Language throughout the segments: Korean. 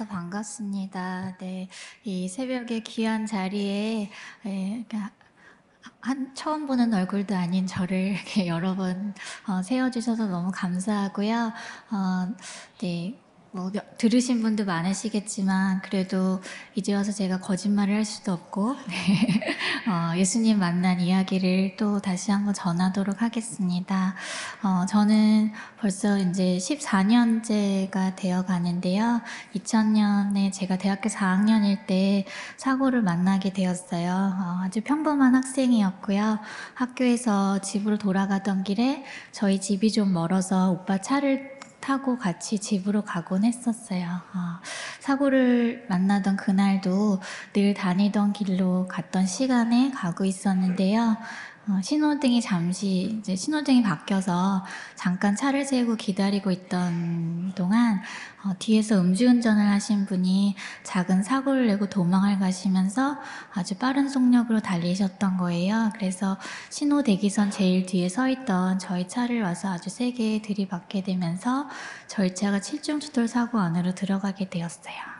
만나서 반갑습니다. 네, 이 새벽에 귀한 자리에 예, 그러니까 한 처음 보는 얼굴도 아닌 저를 여러 번 어, 세워주셔서 너무 감사하고요. 어, 네. 뭐 몇- 들으신 분도 많으시겠지만 그래도 이제 와서 제가 거짓말을 할 수도 없고 네. 어, 예수님 만난 이야기를 또 다시 한번 전하도록 하겠습니다. 어, 저는 벌써 이제 14년째가 되어 가는데요. 2000년에 제가 대학교 4학년일 때 사고를 만나게 되었어요. 어, 아주 평범한 학생이었고요. 학교에서 집으로 돌아가던 길에 저희 집이 좀 멀어서 오빠 차를 타고 같이 집으로 가곤 했었어요. 어, 사고를 만나던 그날도 늘 다니던 길로 갔던 시간에 가고 있었는데요. 어, 신호등이 잠시 이제 신호등이 바뀌어서 잠깐 차를 세우고 기다리고 있던 동안 어, 뒤에서 음주운전을 하신 분이 작은 사고를 내고 도망을 가시면서 아주 빠른 속력으로 달리셨던 거예요. 그래서 신호 대기선 제일 뒤에 서 있던 저희 차를 와서 아주 세게 들이받게 되면서 저희 차가 칠중추돌 사고 안으로 들어가게 되었어요.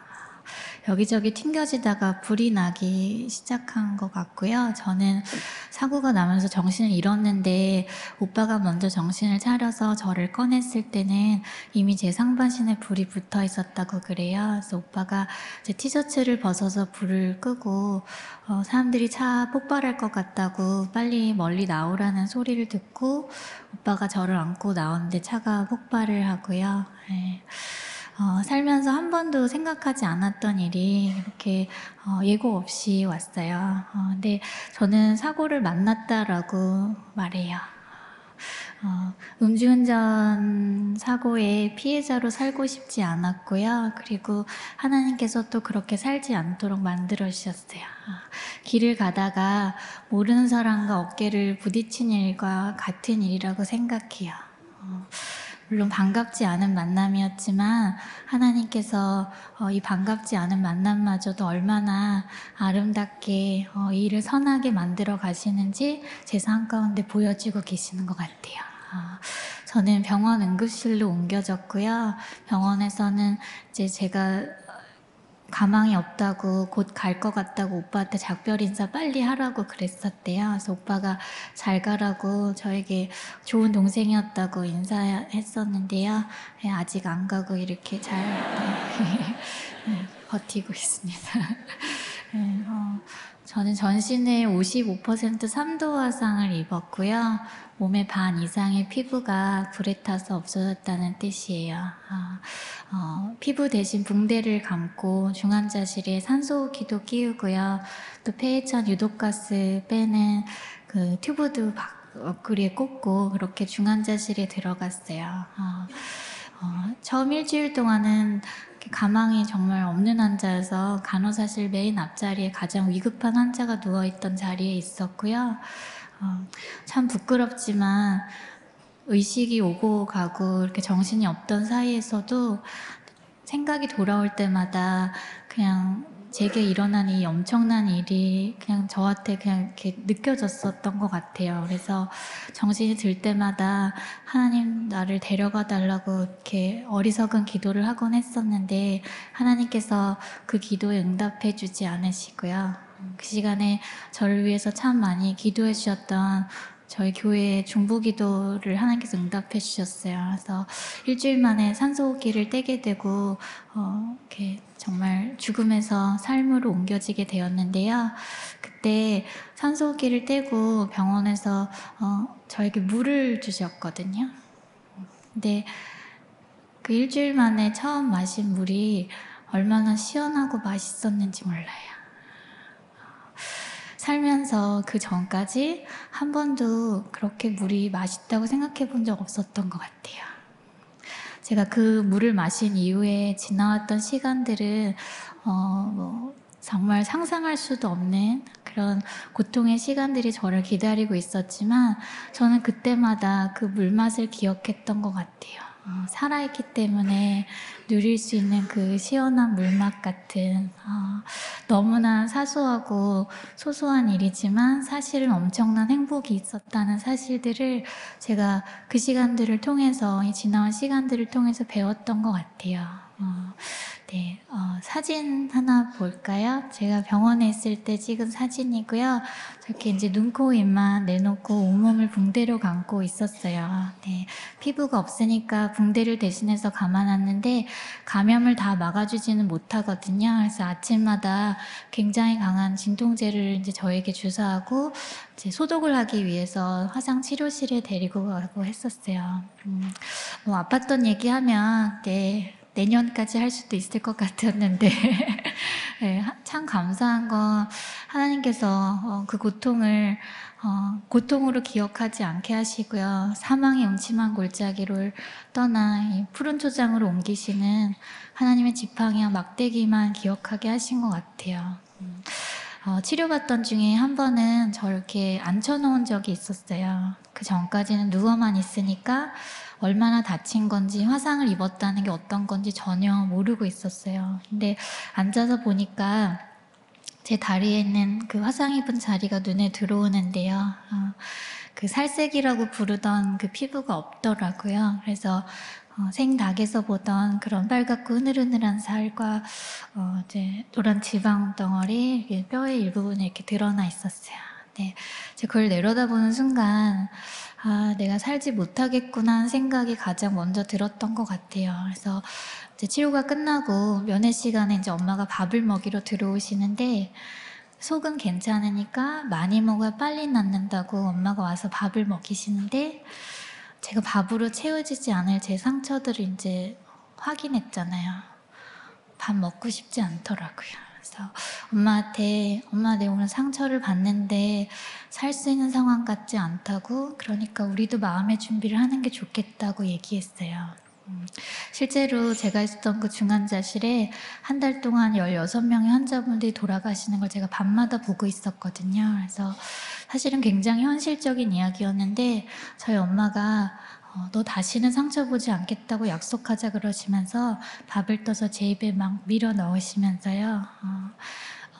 여기저기 튕겨지다가 불이 나기 시작한 것 같고요. 저는 사고가 나면서 정신을 잃었는데 오빠가 먼저 정신을 차려서 저를 꺼냈을 때는 이미 제 상반신에 불이 붙어 있었다고 그래요. 그래서 오빠가 제 티셔츠를 벗어서 불을 끄고 어, 사람들이 차 폭발할 것 같다고 빨리 멀리 나오라는 소리를 듣고 오빠가 저를 안고 나오는데 차가 폭발을 하고요. 네. 어, 살면서 한 번도 생각하지 않았던 일이 이렇게 어, 예고 없이 왔어요. 어, 근데 저는 사고를 만났다라고 말해요. 어, 음주운전 사고의 피해자로 살고 싶지 않았고요. 그리고 하나님께서 또 그렇게 살지 않도록 만들어 주셨어요. 아, 길을 가다가 모르는 사람과 어깨를 부딪힌 일과 같은 일이라고 생각해요. 어, 물론 반갑지 않은 만남이었지만 하나님께서 어, 이 반갑지 않은 만남마저도 얼마나 아름답게 어, 이 일을 선하게 만들어 가시는지 제 삶 가운데 보여주고 계시는 것 같아요. 아, 저는 병원 응급실로 옮겨졌고요. 병원에서는 이제 제가 가망이 없다고 곧 갈 것 같다고 오빠한테 작별 인사 빨리 하라고 그랬었대요. 그래서 오빠가 잘 가라고 저에게 좋은 동생이었다고 인사했었는데요. 네, 아직 안 가고 이렇게 잘 네, 네, 버티고 있습니다. 네, 어, 저는 전신에 55% 3도 화상을 입었고요. 몸의 반 이상의 피부가 불에 타서 없어졌다는 뜻이에요. 아, 어, 피부 대신 붕대를 감고 중환자실에 산소호기도 끼우고요. 또 폐해천 유독가스 빼는 그 튜브도 박- 옆구리에 꽂고 그렇게 중환자실에 들어갔어요. 어, 어, 처음 일주일 동안은 가망이 정말 없는 환자여서 간호사실 메인 앞자리에 가장 위급한 환자가 누워있던 자리에 있었고요. 어, 참 부끄럽지만 의식이 오고 가고 이렇게 정신이 없던 사이에서도 생각이 돌아올 때마다 그냥 제게 일어난 이 엄청난 일이 그냥 저한테 그냥 이렇게 느껴졌었던 것 같아요. 그래서 정신이 들 때마다 하나님 나를 데려가 달라고 이렇게 어리석은 기도를 하곤 했었는데 하나님께서 그 기도에 응답해 주지 않으시고요. 그 시간에 저를 위해서 참 많이 기도해 주셨던 저희 교회 중보 기도를 하나님께서 응답해 주셨어요. 그래서 일주일 만에 산소호흡기를 떼게 되고 어, 이렇게 정말 죽음에서 삶으로 옮겨지게 되었는데요. 그때 산소호흡기를 떼고 병원에서 어, 저에게 물을 주셨거든요. 근데 그 일주일 만에 처음 마신 물이 얼마나 시원하고 맛있었는지 몰라요. 살면서 그 전까지 한 번도 그렇게 물이 맛있다고 생각해 본 적 없었던 것 같아요. 제가 그 물을 마신 이후에 지나왔던 시간들은 어, 뭐 정말 상상할 수도 없는 그런 고통의 시간들이 저를 기다리고 있었지만 저는 그때마다 그 물맛을 기억했던 것 같아요. 어, 살아있기 때문에 누릴 수 있는 그 시원한 물맛 같은 어, 너무나 사소하고 소소한 일이지만 사실은 엄청난 행복이 있었다는 사실들을 제가 그 시간들을 통해서 이 지나온 시간들을 통해서 배웠던 것 같아요. 어, 네, 어, 사진 하나 볼까요? 제가 병원에 있을 때 찍은 사진이고요. 저렇게 이제 눈, 코, 입만 내놓고 온몸을 붕대로 감고 있었어요. 네, 피부가 없으니까 붕대를 대신해서 감아놨는데 감염을 다 막아주지는 못하거든요. 그래서 아침마다 굉장히 강한 진통제를 이제 저에게 주사하고 이제 소독을 하기 위해서 화상 치료실에 데리고 가고 했었어요. 음, 뭐 아팠던 얘기하면 네. 내년까지 할 수도 있을 것 같았는데 네, 하- 참 감사한 건 하나님께서 어, 그 고통을 어, 고통으로 기억하지 않게 하시고요 사망의 음침한 골짜기를 떠나 이 푸른 초장으로 옮기시는 하나님의 지팡이와 막대기만 기억하게 하신 것 같아요. 음, 어, 치료받던 중에 한 번은 저렇게 앉혀놓은 적이 있었어요. 그 전까지는 누워만 있으니까 얼마나 다친 건지 화상을 입었다는 게 어떤 건지 전혀 모르고 있었어요. 근데 앉아서 보니까 제 다리에 있는 그 화상 입은 자리가 눈에 들어오는데요. 어, 그 살색이라고 부르던 그 피부가 없더라고요. 그래서 어, 생닭에서 보던 그런 빨갛고 흐느흐느한 살과 어, 이제 노란 지방 덩어리 뼈의 일부분에 이렇게 드러나 있었어요. 네, 제가 그걸 내려다보는 순간 아, 내가 살지 못하겠구나 하는 생각이 가장 먼저 들었던 것 같아요. 그래서 이제 치료가 끝나고 면회 시간에 이제 엄마가 밥을 먹이러 들어오시는데 속은 괜찮으니까 많이 먹어야 빨리 낫는다고 엄마가 와서 밥을 먹이시는데 제가 밥으로 채워지지 않을 제 상처들을 이제 확인했잖아요. 밥 먹고 싶지 않더라고요. 그래서 엄마한테 엄마 내 오늘 상처를 받는데 살 수 있는 상황 같지 않다고 그러니까 우리도 마음의 준비를 하는 게 좋겠다고 얘기했어요. 음, 실제로 제가 있었던 그 중환자실에 한 달 동안 16명의 환자분들이 돌아가시는 걸 제가 밤마다 보고 있었거든요. 그래서 사실은 굉장히 현실적인 이야기였는데 저희 엄마가 어, 너 다시는 상처 보지 않겠다고 약속하자 그러시면서 밥을 떠서 제 입에 막 밀어 넣으시면서요. 어,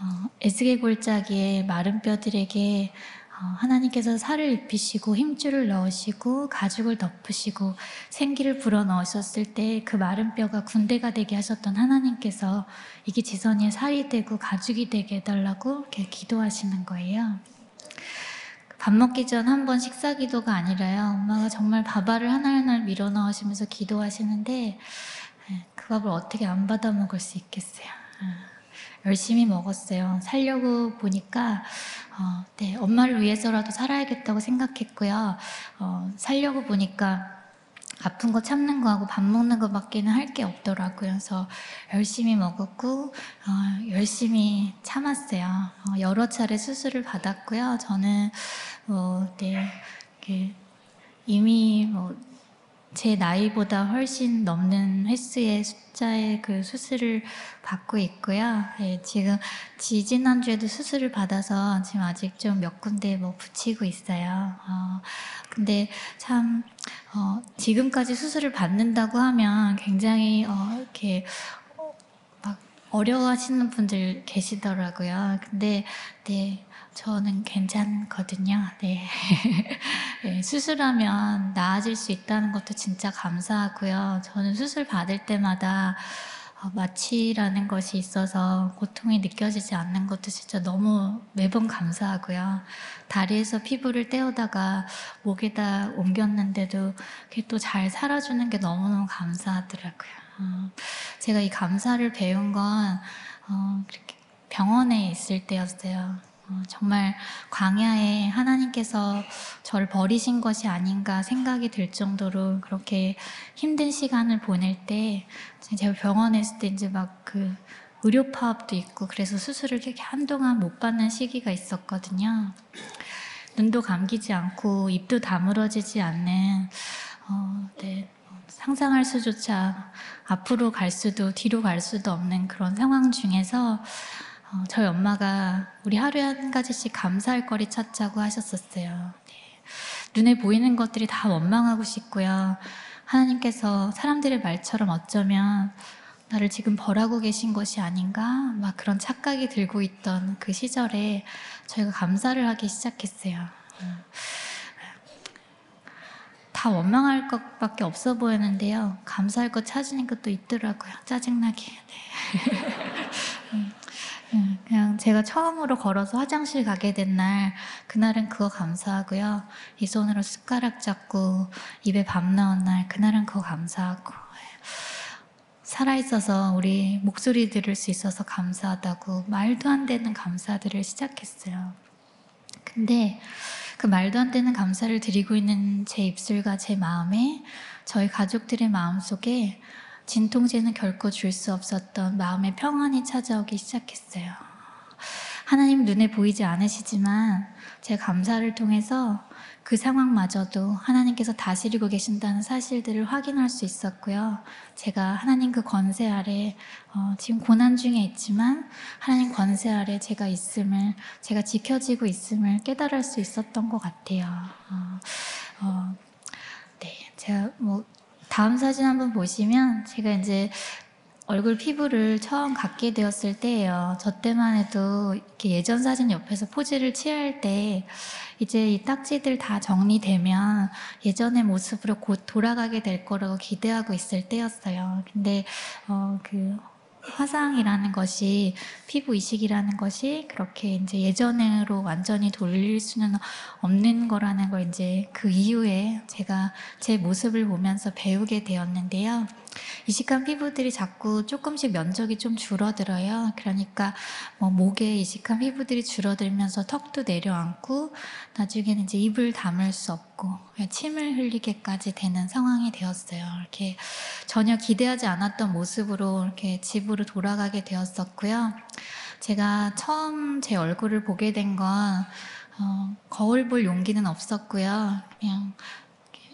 어, 에스겔 골짜기에 마른 뼈들에게 어, 하나님께서 살을 입히시고 힘줄을 넣으시고 가죽을 덮으시고 생기를 불어 넣으셨을 때 그 마른 뼈가 군대가 되게 하셨던 하나님께서 이게 지선이의 살이 되고 가죽이 되게 해달라고 이렇게 기도하시는 거예요. 밥 먹기 전 한 번 식사 기도가 아니라요. 엄마가 정말 밥알을 하나하나 밀어 넣으시면서 기도하시는데 예, 그 밥을 어떻게 안 받아 먹을 수 있겠어요. 아, 열심히 먹었어요. 살려고 보니까 어, 네, 엄마를 위해서라도 살아야겠다고 생각했고요. 어, 살려고 보니까 아픈 거 참는 거하고 밥 먹는 거밖에는 할 게 없더라고요. 그래서 열심히 먹었고 어, 열심히 참았어요. 어, 여러 차례 수술을 받았고요. 저는 어, 네, 이미 뭐 제 나이보다 훨씬 넘는 횟수의 숫자의 그 수술을 받고 있고요. 예, 지금 지지난 주에도 수술을 받아서 지금 아직 좀 몇 군데 뭐 붙이고 있어요. 어, 근데 참 어, 지금까지 수술을 받는다고 하면 굉장히 어, 이렇게 어, 막 어려워하시는 분들 계시더라고요. 근데 네 저는 괜찮거든요. 네. 네, 수술하면 나아질 수 있다는 것도 진짜 감사하고요. 저는 수술 받을 때마다 어, 마취라는 것이 있어서 고통이 느껴지지 않는 것도 진짜 너무 매번 감사하고요. 다리에서 피부를 떼어다가 목에다 옮겼는데도 그게 또 잘 살아주는 게 너무너무 감사하더라고요. 어, 제가 이 감사를 배운 건 어, 그렇게 병원에 있을 때였어요. 어, 정말 광야에 하나님께서 저를 버리신 것이 아닌가 생각이 들 정도로 그렇게 힘든 시간을 보낼 때 제가 병원에 있을 때 이제 막 그 의료 파업도 있고 그래서 수술을 이렇게 한동안 못 받는 시기가 있었거든요. 눈도 감기지 않고 입도 다물어지지 않는 어, 네, 상상할 수조차 앞으로 갈 수도 뒤로 갈 수도 없는 그런 상황 중에서 어, 저희 엄마가 우리 하루에 한 가지씩 감사할 거리 찾자고 하셨었어요. 네. 눈에 보이는 것들이 다 원망하고 싶고요. 하나님께서 사람들의 말처럼 어쩌면 나를 지금 벌하고 계신 것이 아닌가 막 그런 착각이 들고 있던 그 시절에 저희가 감사를 하기 시작했어요. 음. 다 원망할 것밖에 없어 보였는데요. 감사할 것 찾으니까 또 있더라고요. 짜증나게. 네. 음, 음, 그냥 제가 처음으로 걸어서 화장실 가게 된 날, 그날은 그거 감사하고요. 이 손으로 숟가락 잡고 입에 밥 넣은 날, 그날은 그거 감사하고. 살아있어서 우리 목소리 들을 수 있어서 감사하다고 말도 안 되는 감사들을 시작했어요. 근데 그 말도 안 되는 감사를 드리고 있는 제 입술과 제 마음에 저희 가족들의 마음 속에 진통제는 결코 줄 수 없었던 마음의 평안이 찾아오기 시작했어요. 하나님 눈에 보이지 않으시지만 제 감사를 통해서 그 상황마저도 하나님께서 다스리고 계신다는 사실들을 확인할 수 있었고요. 제가 하나님 그 권세 아래 어, 지금 고난 중에 있지만 하나님 권세 아래 제가 있음을 제가 지켜지고 있음을 깨달을 수 있었던 것 같아요. 어, 어, 네, 제가 뭐 다음 사진 한번 보시면 제가 이제 얼굴 피부를 처음 갖게 되었을 때예요. 저 때만 해도 이렇게 예전 사진 옆에서 포즈를 취할 때 이제 이 딱지들 다 정리되면 예전의 모습으로 곧 돌아가게 될 거라고 기대하고 있을 때였어요. 근데 어, 그 화상이라는 것이 피부 이식이라는 것이 그렇게 이제 예전으로 완전히 돌릴 수는 없는 거라는 걸 이제 그 이후에 제가 제 모습을 보면서 배우게 되었는데요. 이식한 피부들이 자꾸 조금씩 면적이 좀 줄어들어요. 그러니까 뭐 목에 이식한 피부들이 줄어들면서 턱도 내려앉고 나중에는 이제 입을 다물 수 없고 침을 흘리게까지 되는 상황이 되었어요. 이렇게 전혀 기대하지 않았던 모습으로 이렇게 집으로 돌아가게 되었었고요. 제가 처음 제 얼굴을 보게 된건 어, 거울 볼 용기는 없었고요. 그냥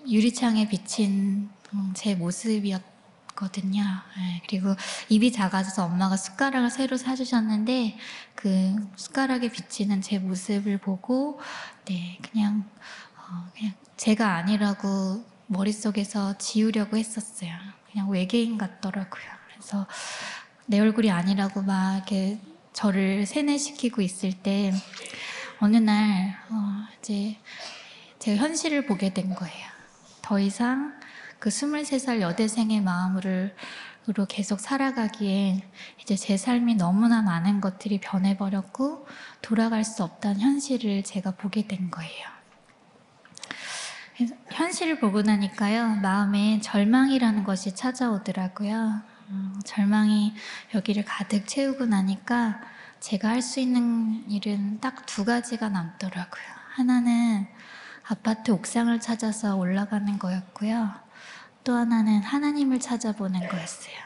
유리창에 비친 음, 제 모습이었. 거든요. 네, 그리고 입이 작아져서 엄마가 숟가락을 새로 사주셨는데 그 숟가락에 비치는 제 모습을 보고 네 그냥 어, 그냥 제가 아니라고 머릿속에서 지우려고 했었어요. 그냥 외계인 같더라고요. 그래서 내 얼굴이 아니라고 막 이렇게 저를 세뇌시키고 있을 때 어느 날 어, 이제 제가 현실을 보게 된 거예요. 더 이상 그 23살 여대생의 마음으로 계속 살아가기에 이제 제 삶이 너무나 많은 것들이 변해버렸고 돌아갈 수 없다는 현실을 제가 보게 된 거예요. 현실을 보고 나니까요, 마음에 절망이라는 것이 찾아오더라고요. 음, 절망이 여기를 가득 채우고 나니까 제가 할 수 있는 일은 딱 두 가지가 남더라고요. 하나는 아파트 옥상을 찾아서 올라가는 거였고요. 또 하나는 하나님을 찾아보는 거였어요.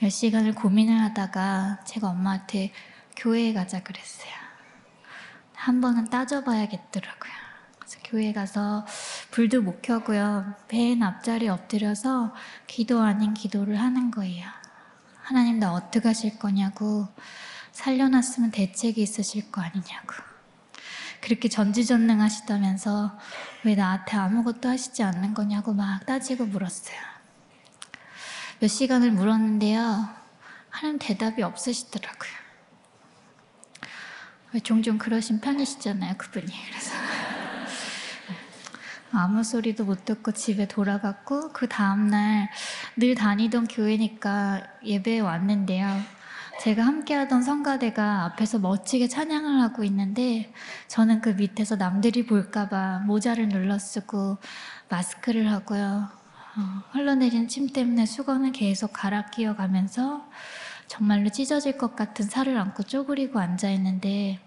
몇 시간을 고민을 하다가 제가 엄마한테 교회에 가자 그랬어요. 한 번은 따져봐야겠더라고요. 그래서 교회 가서 불도 못 켜고요. 맨 앞자리에 엎드려서 기도 아닌 기도를 하는 거예요. 하나님 나 어떻게 하실 거냐고 살려놨으면 대책이 있으실 거 아니냐고. 그렇게 전지전능하시다면서 왜 나한테 아무것도 하시지 않는 거냐고 막 따지고 물었어요. 몇 시간을 물었는데요. 하나님 대답이 없으시더라고요. 왜 종종 그러신 편이시잖아요, 그분이. 그래서 아무 소리도 못 듣고 집에 돌아갔고 그 다음 날 늘 다니던 교회니까 예배에 왔는데요. 제가 함께하던 성가대가 앞에서 멋지게 찬양을 하고 있는데 저는 그 밑에서 남들이 볼까봐 모자를 눌러 쓰고 마스크를 하고요. 어, 흘러내린 침 때문에 수건을 계속 갈아 끼워 가면서 정말로 찢어질 것 같은 살을 안고 쪼그리고 앉아 있는데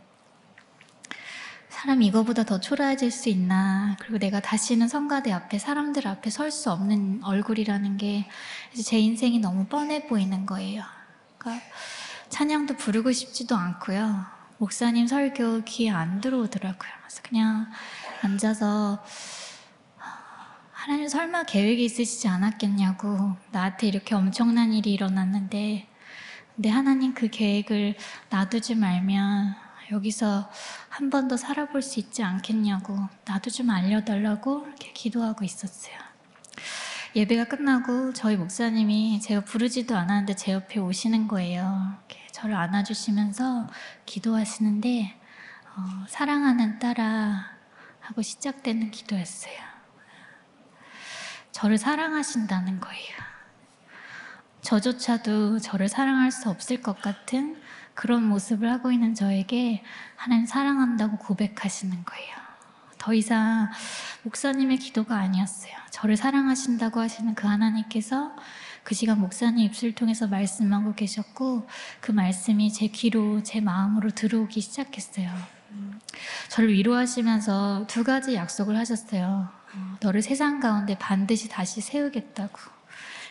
사람 이거보다 더 초라해질 수 있나 그리고 내가 다시는 성가대 앞에 사람들 앞에 설 수 없는 얼굴이라는 게 제 인생이 너무 뻔해 보이는 거예요. 그러니까 찬양도 부르고 싶지도 않고요. 목사님 설교 귀에 안 들어오더라고요. 그래서 그냥 앉아서 하나님 설마 계획이 있으시지 않았겠냐고 나한테 이렇게 엄청난 일이 일어났는데 근데 하나님 그 계획을 놔두지 말면 여기서 한 번 더 살아볼 수 있지 않겠냐고 나도 좀 알려달라고 이렇게 기도하고 있었어요. 예배가 끝나고 저희 목사님이 제가 부르지도 않았는데 제 옆에 오시는 거예요. 저를 안아주시면서 기도하시는데 어, 사랑하는 딸아 하고 시작되는 기도였어요. 저를 사랑하신다는 거예요. 저조차도 저를 사랑할 수 없을 것 같은 그런 모습을 하고 있는 저에게 하나님 사랑한다고 고백하시는 거예요. 더 이상 목사님의 기도가 아니었어요. 저를 사랑하신다고 하시는 그 하나님께서 그 시간 목사님 입술 통해서 말씀하고 계셨고 그 말씀이 제 귀로 제 마음으로 들어오기 시작했어요. 음, 저를 위로하시면서 두 가지 약속을 하셨어요. 어, 너를 세상 가운데 반드시 다시 세우겠다고.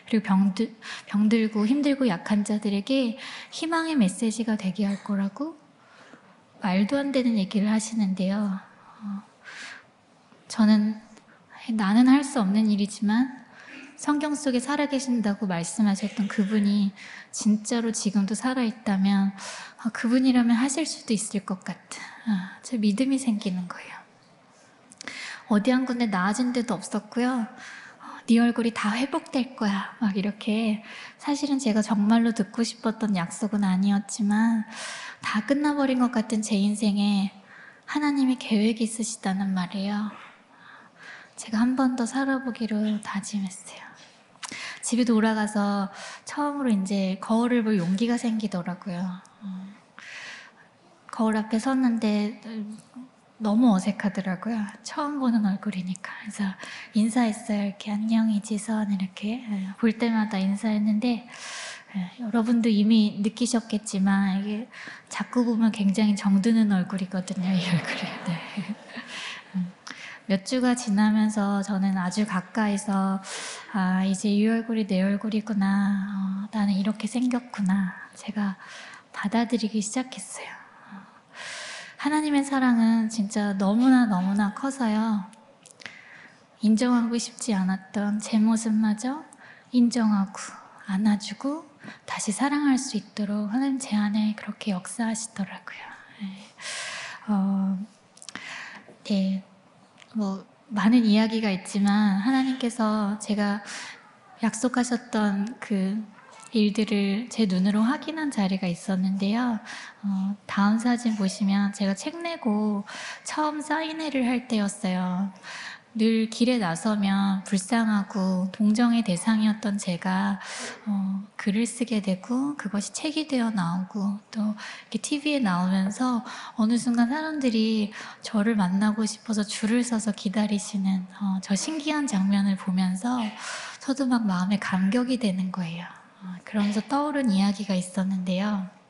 그리고 병들, 병들고 힘들고 약한 자들에게 희망의 메시지가 되게 할 거라고 말도 안 되는 얘기를 하시는데요. 어, 저는 나는 할 수 없는 일이지만 성경 속에 살아계신다고 말씀하셨던 그분이 진짜로 지금도 살아있다면 아, 그분이라면 하실 수도 있을 것 같은 아, 제 믿음이 생기는 거예요. 어디 한 군데 나아진 데도 없었고요. 어, 네 얼굴이 다 회복될 거야. 막 이렇게 사실은 제가 정말로 듣고 싶었던 약속은 아니었지만 다 끝나버린 것 같은 제 인생에 하나님이 계획이 있으시다는 말이에요. 제가 한 번 더 살아보기로 다짐했어요. 집에 돌아가서 처음으로 이제 거울을 볼 용기가 생기더라고요. 어, 거울 앞에 섰는데 너무 어색하더라고요. 처음 보는 얼굴이니까. 그래서 인사했어요. 이렇게 안녕 이지선 이렇게 예, 볼 때마다 인사했는데 예, 여러분도 이미 느끼셨겠지만 이게 자꾸 보면 굉장히 정드는 얼굴이거든요. 이 얼굴이. 네. 음, 몇 주가 지나면서 저는 아주 가까이서 아 이제 이 얼굴이 내 얼굴이구나. 어, 나는 이렇게 생겼구나. 제가 받아들이기 시작했어요. 하나님의 사랑은 진짜 너무나 너무나 커서요. 인정하고 싶지 않았던 제 모습마저 인정하고 안아주고 다시 사랑할 수 있도록 하나님 제 안에 그렇게 역사하시더라고요. 네. 어, 네. 뭐 많은 이야기가 있지만 하나님께서 제가 약속하셨던 그 일들을 제 눈으로 확인한 자리가 있었는데요. 어, 다음 사진 보시면 제가 책 내고 처음 사인회를 할 때였어요. 늘 길에 나서면 불쌍하고 동정의 대상이었던 제가 어, 글을 쓰게 되고 그것이 책이 되어 나오고 또 이렇게 TV에 나오면서 어느 순간 사람들이 저를 만나고 싶어서 줄을 서서 기다리시는 어, 저 신기한 장면을 보면서 저도 막 마음에 감격이 되는 거예요. 어, 그러면서 떠오른 이야기가 있었는데요.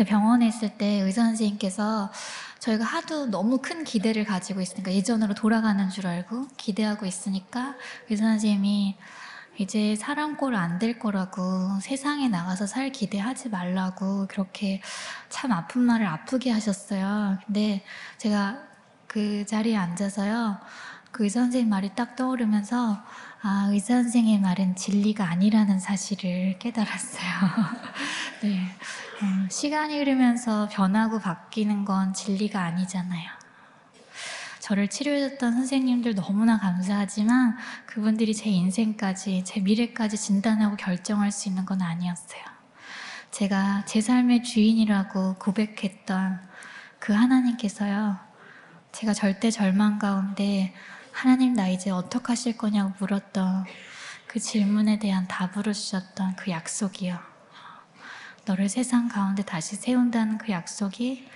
제가 병원에 있을 때 의사 선생님께서 저희가 하도 너무 큰 기대를 가지고 있으니까 예전으로 돌아가는 줄 알고 기대하고 있으니까 의사 선생님이 이제 사람 꼴 안 될 거라고 세상에 나가서 살 기대하지 말라고 그렇게 참 아픈 말을 아프게 하셨어요. 근데 제가 그 자리에 앉아서요. 그 의사 선생님 말이 딱 떠오르면서 아, 의사 선생의 말은 진리가 아니라는 사실을 깨달았어요. 네. 어, 시간이 흐르면서 변하고 바뀌는 건 진리가 아니잖아요. 저를 치료해줬던 선생님들 너무나 감사하지만 그분들이 제 인생까지, 제 미래까지 진단하고 결정할 수 있는 건 아니었어요. 제가 제 삶의 주인이라고 고백했던 그 하나님께서요, 제가 절대 절망 가운데 하나님 나 이제 어떻게 하실 거냐고 물었던 그 질문에 대한 답으로 주셨던 그 약속이요. 너를 세상 가운데 다시 세운다는 그 약속이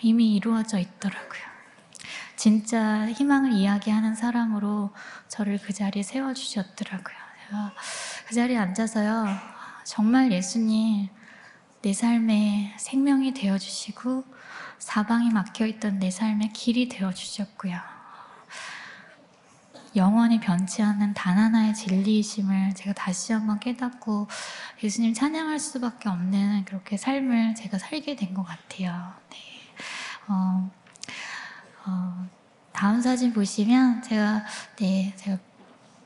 이미 이루어져 있더라고요. 진짜 희망을 이야기하는 사람으로 저를 그 자리에 세워주셨더라고요. 그 자리에 앉아서요. 정말 예수님 내 삶에 생명이 되어주시고 사방이 막혀있던 내 삶의 길이 되어주셨고요. 영원히 변치 않는 단 하나의 진리이심을 제가 다시 한번 깨닫고 예수님 찬양할 수밖에 없는 그렇게 삶을 제가 살게 된 것 같아요. 네. 어, 어, 다음 사진 보시면 제가 네 제가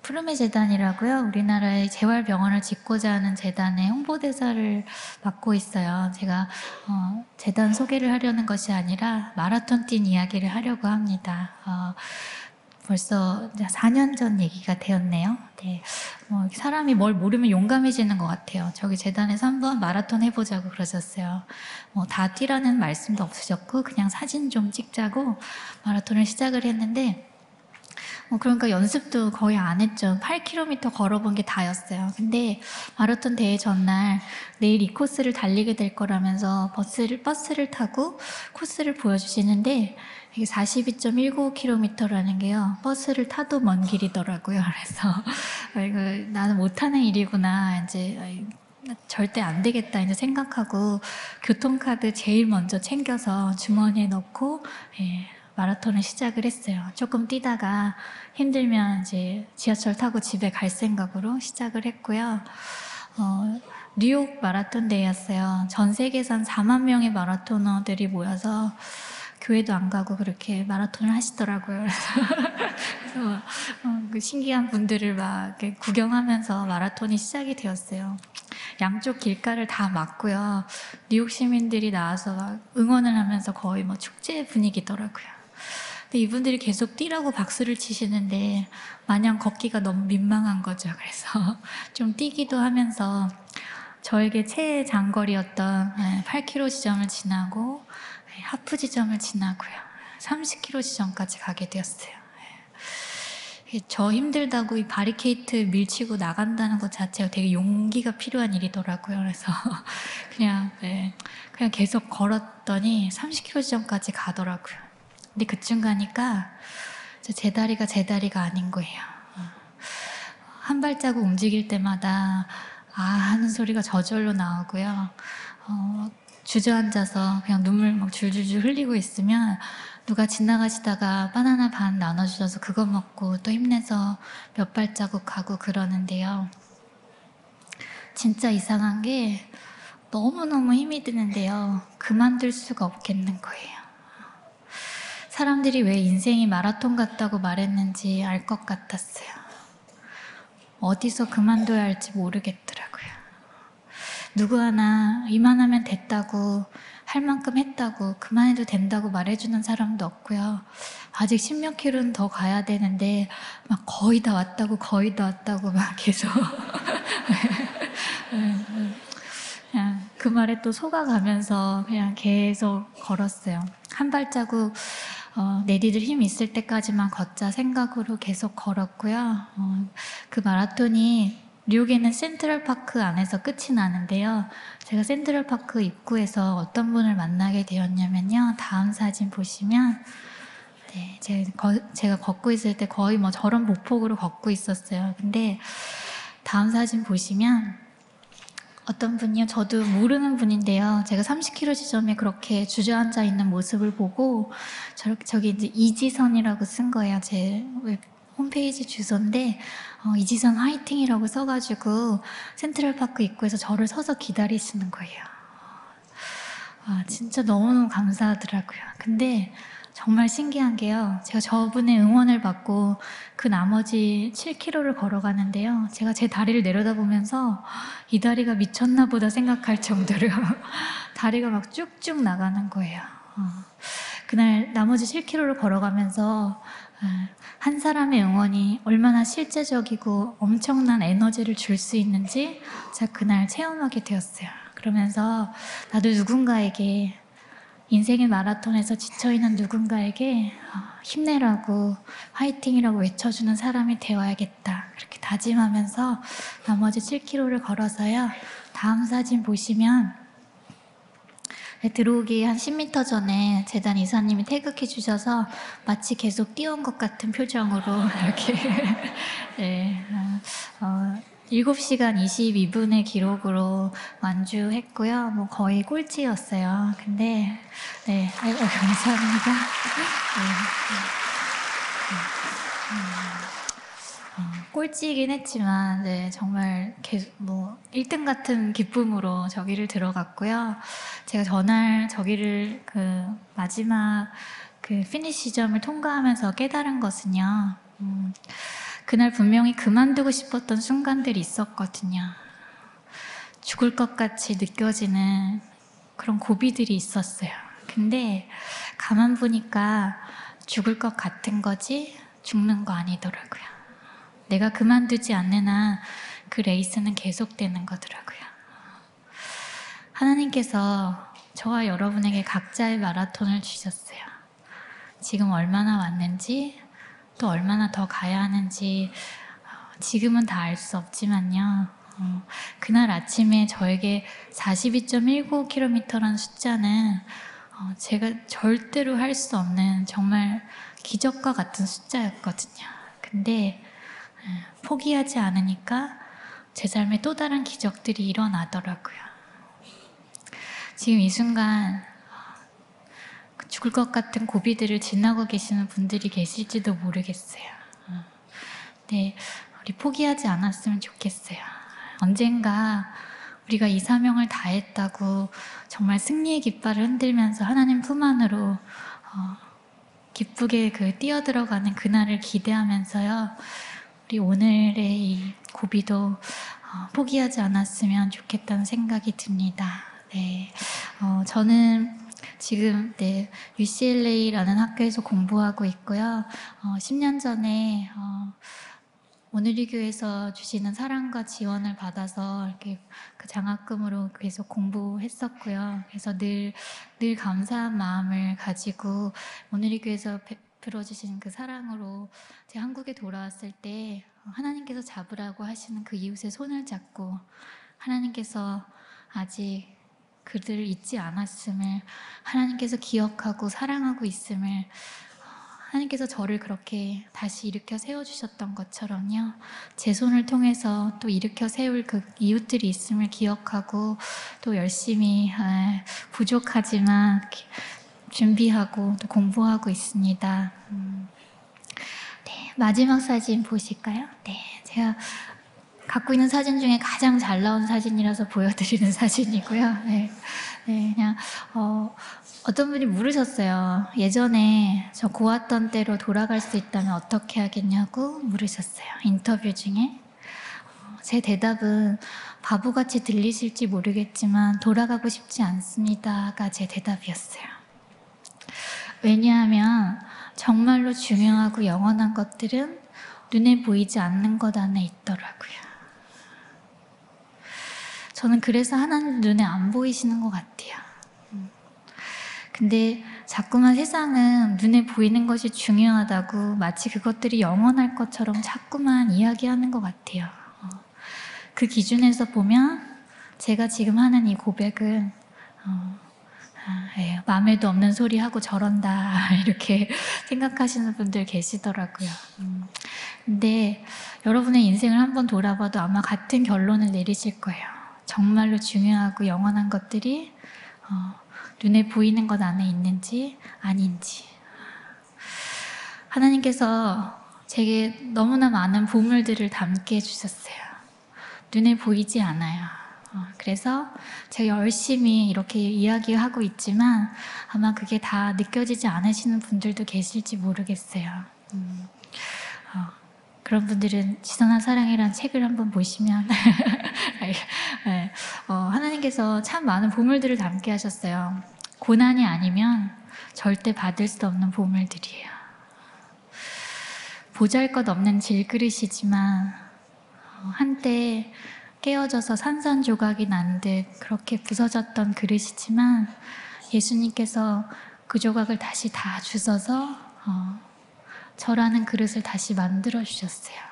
푸르메 재단이라고요. 우리나라의 재활 병원을 짓고자 하는 재단의 홍보대사를 맡고 있어요. 제가 어, 재단 소개를 하려는 것이 아니라 마라톤 뛴 이야기를 하려고 합니다. 어, 벌써 4년 전 얘기가 되었네요. 네. 뭐 사람이 뭘 모르면 용감해지는 것 같아요. 저기 재단에서 한번 마라톤 해보자고 그러셨어요. 뭐 다 뛰라는 말씀도 없으셨고 그냥 사진 좀 찍자고 마라톤을 시작을 했는데 뭐 그러니까 연습도 거의 안 했죠. 8km 걸어본 게 다였어요. 근데 마라톤 대회 전날 내일 이 코스를 달리게 될 거라면서 버스를 버스를 타고 코스를 보여주시는데 이게 42.19km라는 게요. 버스를 타도 먼 길이더라고요. 그래서 아, 이거 나는 못하는 일이구나. 이제 아이, 절대 안 되겠다 이제 생각하고 교통카드 제일 먼저 챙겨서 주머니에 넣고 예, 마라톤을 시작을 했어요. 조금 뛰다가 힘들면 이제 지하철 타고 집에 갈 생각으로 시작을 했고요. 어, 뉴욕 마라톤 대회였어요. 전 세계에서 한 4만 명의 마라토너들이 모여서 교회도 안 가고 그렇게 마라톤을 하시더라고요. 그래서, 어, 그 신기한 분들을 막 구경하면서 마라톤이 시작이 되었어요. 양쪽 길가를 다 막고요. 뉴욕 시민들이 나와서 막 응원을 하면서 거의 뭐 축제 분위기더라고요. 근데 이분들이 계속 뛰라고 박수를 치시는데 마냥 걷기가 너무 민망한 거죠. 그래서 좀 뛰기도 하면서 저에게 최애 장거리였던 8km 지점을 지나고 네, 하프 지점을 지나고요. 30km 지점까지 가게 되었어요. 네. 저 힘들다고 이 바리케이트 밀치고 나간다는 것 자체가 되게 용기가 필요한 일이더라고요. 그래서 그냥 네, 그냥 계속 걸었더니 30km 지점까지 가더라고요. 근데 그쯤 가니까 제 다리가 제 다리가 아닌 거예요. 한 발자국 움직일 때마다 아 하는 소리가 저절로 나오고요. 어, 주저앉아서 그냥 눈물 막 줄줄줄 흘리고 있으면 누가 지나가시다가 바나나 반 나눠주셔서 그거 먹고 또 힘내서 몇 발자국 가고 그러는데요. 진짜 이상한 게 너무너무 힘이 드는데요. 그만둘 수가 없겠는 거예요. 사람들이 왜 인생이 마라톤 같다고 말했는지 알 것 같았어요. 어디서 그만둬야 할지 모르겠더라고요. 누구 하나 이만하면 됐다고 할 만큼 했다고 그만해도 된다고 말해주는 사람도 없고요. 아직 십몇 킬로는 더 가야 되는데 막 거의 다 왔다고 거의 다 왔다고 막 계속 그냥 그 말에 또 속아가면서 그냥 계속 걸었어요. 한 발자국 어, 내디들 힘 있을 때까지만 걷자 생각으로 계속 걸었고요. 어, 그 마라톤이 뉴욕에는 센트럴파크 안에서 끝이 나는데요. 제가 센트럴파크 입구에서 어떤 분을 만나게 되었냐면요. 다음 사진 보시면 네, 제가, 거, 제가 걷고 있을 때 거의 뭐 저런 목폭으로 걷고 있었어요. 근데 다음 사진 보시면 어떤 분이요? 저도 모르는 분인데요. 제가 30km 지점에 그렇게 주저앉아 있는 모습을 보고 저렇게 저기 이제 이지선이라고 쓴 거예요. 제 웹, 홈페이지 주소인데 어, 이지선 화이팅이라고 써가지고 센트럴파크 입구에서 저를 서서 기다리시는 거예요. 아, 진짜 너무너무 감사하더라고요. 근데 정말 신기한 게요. 제가 저분의 응원을 받고 그 나머지 7km를 걸어가는데요. 제가 제 다리를 내려다보면서 이 다리가 미쳤나 보다 생각할 정도로 다리가 막 쭉쭉 나가는 거예요. 어. 그날 나머지 7km를 걸어가면서 어, 한 사람의 응원이 얼마나 실제적이고 엄청난 에너지를 줄 수 있는지 제가 그날 체험하게 되었어요. 그러면서 나도 누군가에게 인생의 마라톤에서 지쳐있는 누군가에게 어, 힘내라고 화이팅이라고 외쳐주는 사람이 되어야겠다. 그렇게 다짐하면서 나머지 7km를 걸어서요. 다음 사진 보시면 네, 들어오기 한 10m 전에 재단 이사님이 태극해 주셔서 마치 계속 뛰어온 것 같은 표정으로 이렇게 네, 어, 7시간 22분의 기록으로 완주했고요. 뭐 거의 꼴찌였어요. 근데 네, 아이고 감사합니다. 네, 네. 어, 꼴찌이긴 했지만 네, 정말 계속 뭐 1등 같은 기쁨으로 저기를 들어갔고요. 제가 전날 저기를 그 마지막 그 피니시 점을 통과하면서 깨달은 것은요. 음, 그날 분명히 그만두고 싶었던 순간들이 있었거든요. 죽을 것 같이 느껴지는 그런 고비들이 있었어요. 근데 가만 보니까 죽을 것 같은 거지 죽는 거 아니더라고요. 내가 그만두지 않는 한 그 레이스는 계속되는 거더라고요. 하나님께서 저와 여러분에게 각자의 마라톤을 주셨어요. 지금 얼마나 왔는지 또 얼마나 더 가야 하는지 어, 지금은 다 알 수 없지만요. 어, 그날 아침에 저에게 42.19km라는 숫자는 어, 제가 절대로 할 수 없는 정말 기적과 같은 숫자였거든요. 근데 예, 포기하지 않으니까 제 삶에 또 다른 기적들이 일어나더라고요. 지금 이 순간 어, 죽을 것 같은 고비들을 지나고 계시는 분들이 계실지도 모르겠어요. 어, 네, 우리 포기하지 않았으면 좋겠어요. 언젠가 우리가 이 사명을 다했다고 정말 승리의 깃발을 흔들면서 하나님 품 안으로 어, 기쁘게 그 뛰어들어가는 그날을 기대하면서요. 우리 오늘의 이 고비도 어, 포기하지 않았으면 좋겠다는 생각이 듭니다. 네, 어, 저는 지금 네, UCLA라는 학교에서 공부하고 있고요. 어, 10년 전에 어, 오늘이 교회에서 주시는 사랑과 지원을 받아서 이렇게 그 장학금으로 계속 공부했었고요. 그래서 늘, 늘 감사한 마음을 가지고 오늘이 교회에서 베풀어 주신 그 사랑으로 제가 한국에 돌아왔을 때 하나님께서 잡으라고 하시는 그 이웃의 손을 잡고 하나님께서 아직 그들을 잊지 않았음을 하나님께서 기억하고 사랑하고 있음을 하나님께서 저를 그렇게 다시 일으켜 세워주셨던 것처럼요. 제 손을 통해서 또 일으켜 세울 그 이웃들이 있음을 기억하고 또 열심히 아, 부족하지만 준비하고 또 공부하고 있습니다. 음. 네, 마지막 사진 보실까요? 네, 제가 갖고 있는 사진 중에 가장 잘 나온 사진이라서 보여드리는 사진이고요. 네, 네 그냥 어, 어떤 분이 물으셨어요. 예전에 저 고았던 때로 돌아갈 수 있다면 어떻게 하겠냐고 물으셨어요. 인터뷰 중에. 어, 제 대답은 바보같이 들리실지 모르겠지만 돌아가고 싶지 않습니다가 제 대답이었어요. 왜냐하면 정말로 중요하고 영원한 것들은 눈에 보이지 않는 것 안에 있더라고요. 저는 그래서 하나님 눈에 안 보이시는 것 같아요. 근데 자꾸만 세상은 눈에 보이는 것이 중요하다고 마치 그것들이 영원할 것처럼 자꾸만 이야기하는 것 같아요. 어. 그 기준에서 보면 제가 지금 하는 이 고백은 어, 아, 예, 마음에도 없는 소리 하고 저런다 이렇게 생각하시는 분들 계시더라고요. 음. 근데 여러분의 인생을 한번 돌아봐도 아마 같은 결론을 내리실 거예요. 정말로 중요하고 영원한 것들이 어, 눈에 보이는 것 안에 있는지 아닌지. 하나님께서 제게 너무나 많은 보물들을 담게 해주셨어요. 눈에 보이지 않아요. 어, 그래서 제가 열심히 이렇게 이야기하고 있지만 아마 그게 다 느껴지지 않으시는 분들도 계실지 모르겠어요. 음, 어, 그런 분들은 지선한 사랑이란 책을 한번 보시면 네, 어, 하나님께서 참 많은 보물들을 담게 하셨어요. 고난이 아니면 절대 받을 수 없는 보물들이에요. 보잘 것 없는 질그릇이지만 어, 한때 깨어져서 산산조각이 난 듯 그렇게 부서졌던 그릇이지만 예수님께서 그 조각을 다시 다 주셔서 어, 저라는 그릇을 다시 만들어 주셨어요.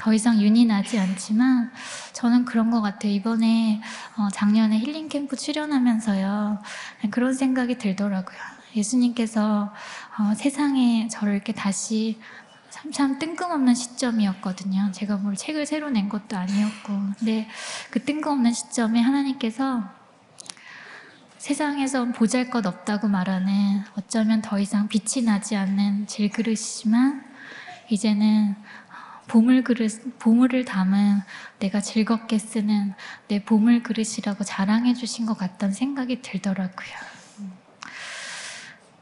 더 이상 윤이 나지 않지만 저는 그런 것 같아요. 이번에 어, 작년에 힐링 캠프 출연하면서요 그런 생각이 들더라고요. 예수님께서 어, 세상에 저를 이렇게 다시 참, 참 뜬금없는 시점이었거든요. 제가 뭘 책을 새로 낸 것도 아니었고. 근데 그 뜬금없는 시점에 하나님께서 세상에서 보잘 것 없다고 말하는 어쩌면 더 이상 빛이 나지 않는 질그릇이지만 이제는 보물 그릇, 보물을 담은 내가 즐겁게 쓰는 내 보물 그릇이라고 자랑해 주신 것 같다는 생각이 들더라고요.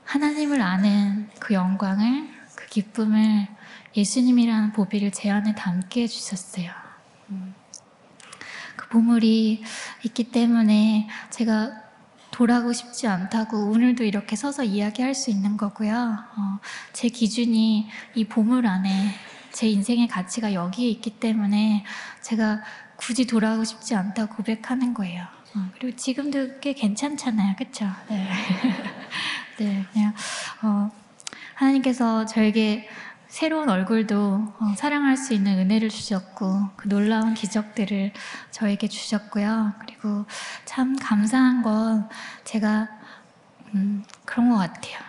하나님을 아는 그 영광을, 그 기쁨을 예수님이라는 보비를 제 안에 담게 해주셨어요. 그 보물이 있기 때문에 제가 돌아가고 싶지 않다고 오늘도 이렇게 서서 이야기할 수 있는 거고요. 어, 제 기준이 이 보물 안에 제 인생의 가치가 여기에 있기 때문에 제가 굳이 돌아가고 싶지 않다고 고백하는 거예요. 어, 그리고 지금도 꽤 괜찮잖아요. 그쵸? 네. 네, 그냥, 어, 하나님께서 저에게 새로운 얼굴도 어, 사랑할 수 있는 은혜를 주셨고 그 놀라운 기적들을 저에게 주셨고요. 그리고 참 감사한 건 제가 음, 그런 것 같아요.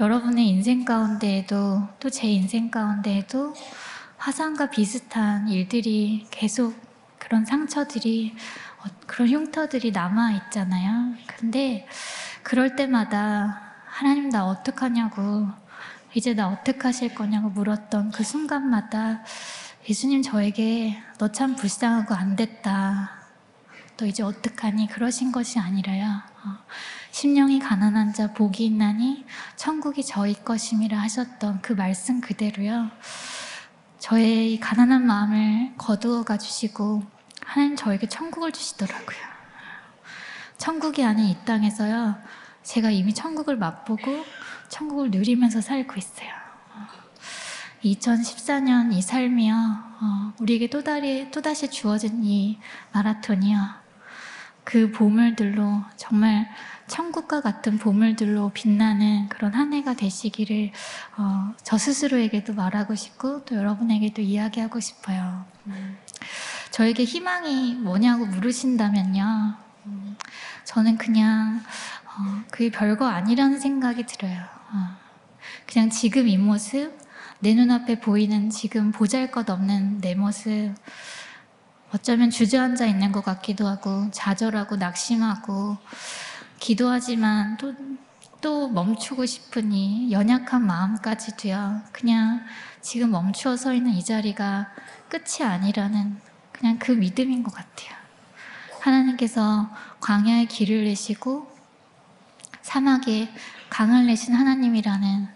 여러분의 인생 가운데에도 또 제 인생 가운데에도 화상과 비슷한 일들이 계속 그런 상처들이 어, 그런 흉터들이 남아 있잖아요. 근데 그럴 때마다 하나님 나 어떡하냐고 이제 나 어떡하실 거냐고 물었던 그 순간마다 예수님 저에게 너 참 불쌍하고 안 됐다. 또 이제 어떡하니 그러신 것이 아니라요. 어, 심령이 가난한 자 복이 있나니 천국이 저희 것임이라 하셨던 그 말씀 그대로요. 저의 이 가난한 마음을 거두어 가 주시고 하나님 저에게 천국을 주시더라고요. 천국이 아닌 이 땅에서요. 제가 이미 천국을 맛보고 천국을 누리면서 살고 있어요. 2014년 이 삶이요. 어, 우리에게 또다시, 또다시 주어진 이 마라톤이요. 그 보물들로 정말 천국과 같은 보물들로 빛나는 그런 한 해가 되시기를 어, 저 스스로에게도 말하고 싶고 또 여러분에게도 이야기하고 싶어요. 음, 저에게 희망이 뭐냐고 물으신다면요. 음, 저는 그냥 어, 그게 별거 아니라는 생각이 들어요. 어, 그냥 지금 이 모습, 내 눈앞에 보이는 지금 보잘 것 없는 내 모습, 어쩌면 주저앉아 있는 것 같기도 하고, 좌절하고 낙심하고, 기도하지만 또, 또 멈추고 싶으니 연약한 마음까지도요. 그냥 지금 멈추어 서 있는 이 자리가 끝이 아니라는 그냥 그 믿음인 것 같아요. 하나님께서 광야에 길을 내시고 사막에 강을 내신 하나님이라는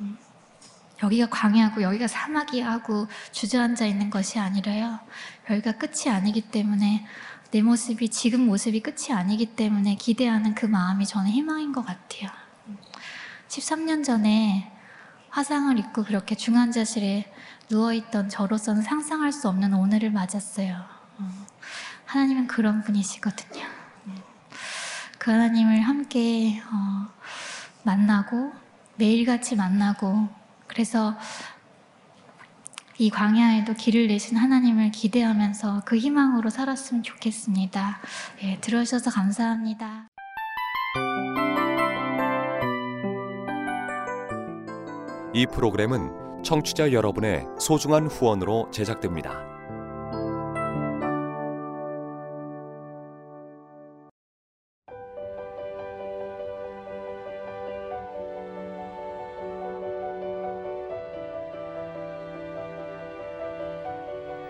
음, 여기가 광야고 여기가 사막이야 하고 주저앉아 있는 것이 아니라요. 여기가 끝이 아니기 때문에 내 모습이 지금 모습이 끝이 아니기 때문에 기대하는 그 마음이 저는 희망인 것 같아요. 13년 전에 화상을 입고 그렇게 중환자실에 누워있던 저로서는 상상할 수 없는 오늘을 맞았어요. 어, 하나님은 그런 분이시거든요. 그 하나님을 함께 어, 만나고 매일같이 만나고 그래서 이 광야에도 길을 내신 하나님을 기대하면서 그 희망으로 살았으면 좋겠습니다. 예, 들어주셔서 감사합니다. 이 프로그램은 청취자 여러분의 소중한 후원으로 제작됩니다.